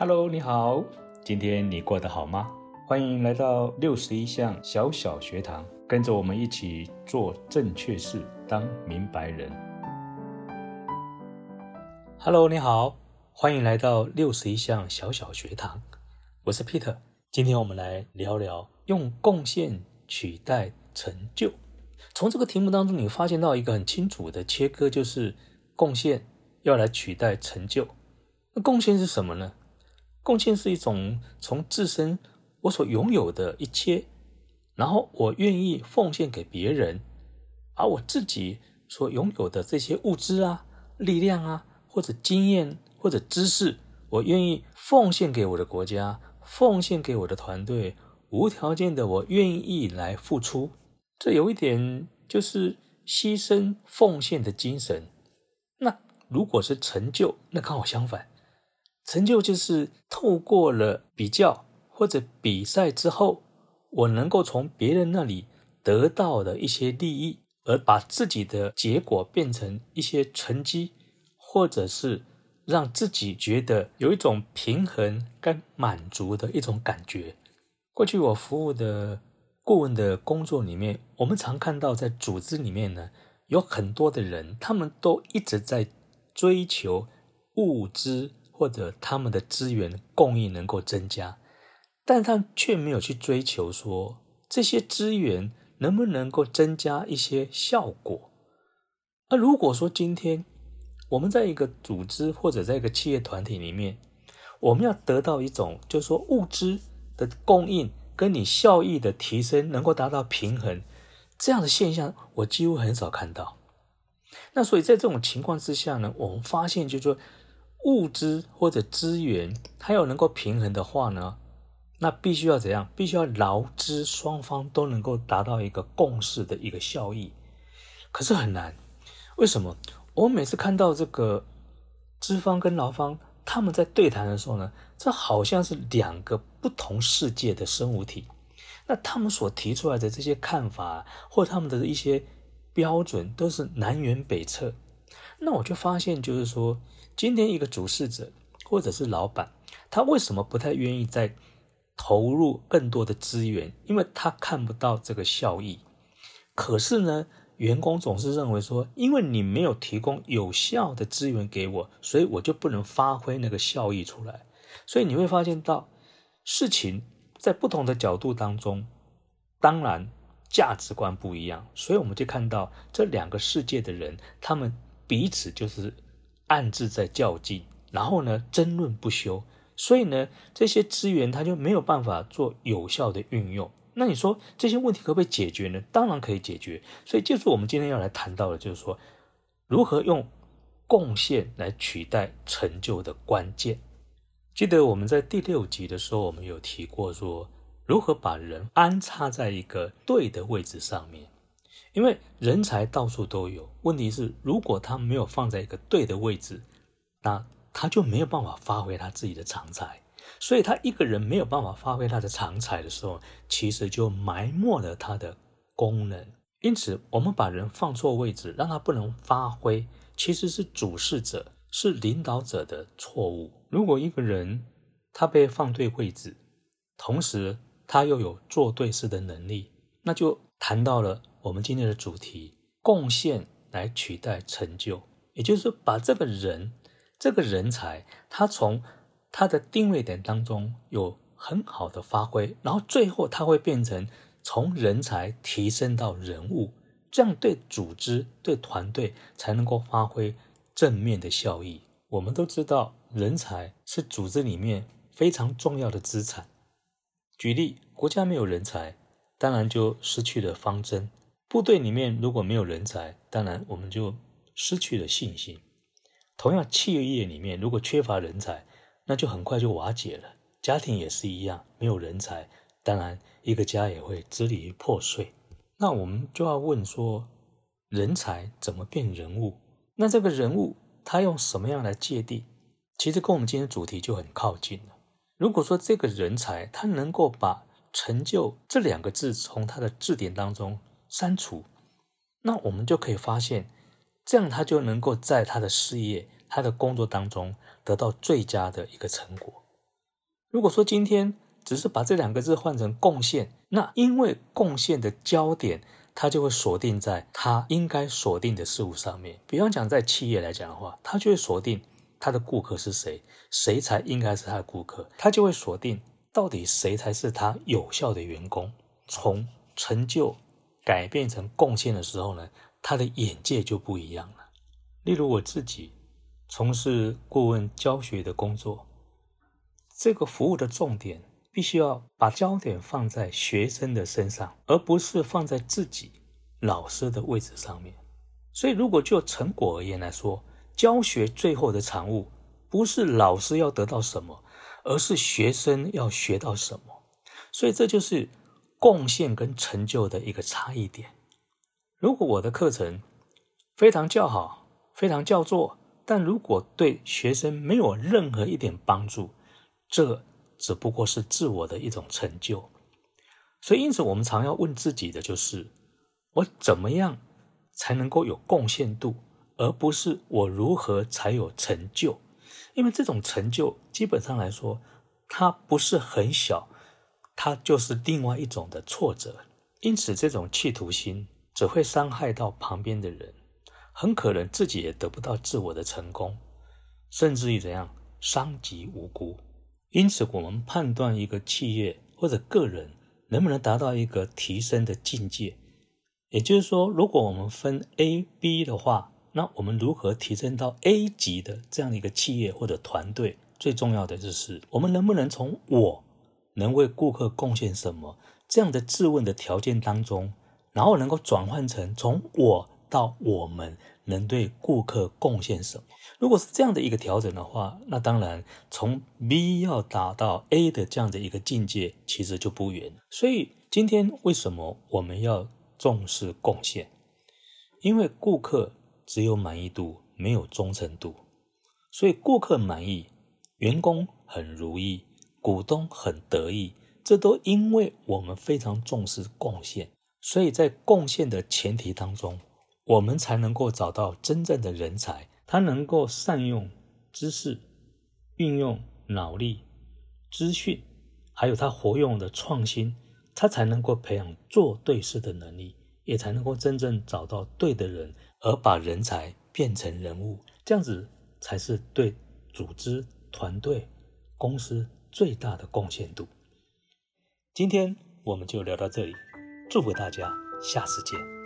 Hello，你好，今天你过得好吗？欢迎来到六十一项小小学堂，跟着我们一起做正确事，当明白人。Hello，你好，欢迎来到六十一项小小学堂，我是 Peter。今天我们来聊聊用贡献取代成就。从这个题目当中，你发现到一个很清楚的切割，就是贡献要来取代成就。那贡献是什么呢？贡献是一种从自身我所拥有的一切，然后我愿意奉献给别人，而我自己所拥有的这些物资啊、力量啊，或者经验或者知识，我愿意奉献给我的国家，奉献给我的团队，无条件的我愿意来付出。这有一点就是牺牲奉献的精神。那如果是成就，那刚好相反。成就就是透过了比较或者比赛之后，我能够从别人那里得到的一些利益，而把自己的结果变成一些成绩，或者是让自己觉得有一种平衡跟满足的一种感觉。过去我服务的顾问的工作里面，我们常看到在组织里面呢，有很多的人，他们都一直在追求物资。或者他们的资源供应能够增加，但他却没有去追求说这些资源能不能够增加一些效果。那如果说今天我们在一个组织或者在一个企业团体里面，我们要得到一种就是说物资的供应跟你效益的提升能够达到平衡，这样的现象我几乎很少看到。那所以在这种情况之下呢，我们发现就是说。物资或者资源，它要能够平衡的话呢，那必须要怎样？必须要劳资双方都能够达到一个共识的一个效益。可是很难，为什么？我每次看到这个资方跟劳方他们在对谈的时候呢，这好像是两个不同世界的生物体。那他们所提出来的这些看法，或他们的一些标准，都是南辕北辙。那我就发现，就是说。今天一个主事者或者是老板，他为什么不太愿意再投入更多的资源？因为他看不到这个效益。可是呢，员工总是认为说，因为你没有提供有效的资源给我，所以我就不能发挥那个效益出来。所以你会发现到，事情在不同的角度当中，当然价值观不一样，所以我们就看到这两个世界的人，他们彼此就是。暗自在较劲，然后呢，争论不休，所以呢，这些资源它就没有办法做有效的运用。那你说这些问题可不可以解决呢？当然可以解决。所以就是我们今天要来谈到的，就是说如何用贡献来取代成就的关键。记得我们在第六集的时候，我们有提过说，如何把人安插在一个对的位置上面。因为人才到处都有，问题是如果他没有放在一个对的位置，那他就没有办法发挥他自己的长才。所以他一个人没有办法发挥他的长才的时候，其实就埋没了他的功能。因此，我们把人放错位置，让他不能发挥，其实是主事者、是领导者的错误。如果一个人他被放对位置，同时他又有做对事的能力，那就谈到了。我们今天的主题，贡献来取代成就，也就是说，把这个人、这个人才，他从他的定位点当中有很好的发挥，然后最后他会变成从人才提升到人物，这样对组织、对团队才能够发挥正面的效益。我们都知道，人才是组织里面非常重要的资产。举例，国家没有人才，当然就失去了方针。部队里面如果没有人才，当然我们就失去了信心。同样，企业里面如果缺乏人才，那就很快就瓦解了。家庭也是一样，没有人才，当然一个家也会支离破碎。那我们就要问说，人才怎么变人物？那这个人物他用什么样来界定？其实跟我们今天主题就很靠近了。如果说这个人才他能够把成就这两个字从他的字典当中。删除，那我们就可以发现，这样他就能够在他的事业、他的工作当中得到最佳的一个成果。如果说今天只是把这两个字换成贡献，那因为贡献的焦点，它就会锁定在它应该锁定的事物上面。比方讲，在企业来讲的话，它就会锁定它的顾客是谁，谁才应该是他的顾客，它就会锁定到底谁才是他有效的员工。从成就改变成贡献的时候呢，他的眼界就不一样了。例如我自己从事顾问教学的工作，这个服务的重点必须要把焦点放在学生的身上，而不是放在自己老师的位置上面。所以，如果就成果而言来说，教学最后的产物不是老师要得到什么，而是学生要学到什么。所以，这就是贡献跟成就的一个差异点。如果我的课程非常较好，非常叫做，但如果对学生没有任何一点帮助，这只不过是自我的一种成就。所以，因此我们常要问自己的就是：我怎么样才能够有贡献度，而不是我如何才有成就？因为这种成就基本上来说，它不是很小，它就是另外一种的挫折。因此，这种企图心只会伤害到旁边的人。很可能自己也得不到自我的成功，甚至于怎样伤及无辜。因此，我们判断一个企业或者个人能不能达到一个提升的境界，也就是说，如果我们分 A、B 的话，那我们如何提升到 A 级的这样的一个企业或者团队？最重要的就是我们能不能从我能为顾客贡献什么这样的质问的条件当中，然后能够转换成从我。到我们能对顾客贡献什么？如果是这样的一个调整的话，那当然从 B 要达到 A 的这样的一个境界，其实就不远。所以今天为什么我们要重视贡献？因为顾客只有满意度，没有忠诚度。所以顾客满意，员工很如意，股东很得意，这都因为我们非常重视贡献。所以在贡献的前提当中。我们才能够找到真正的人才，他能够善用知识、运用脑力、资讯，还有他活用的创新，他才能够培养做对事的能力，也才能够真正找到对的人，而把人才变成人物，这样子才是对组织、团队、公司最大的贡献度。今天我们就聊到这里，祝福大家，下次见。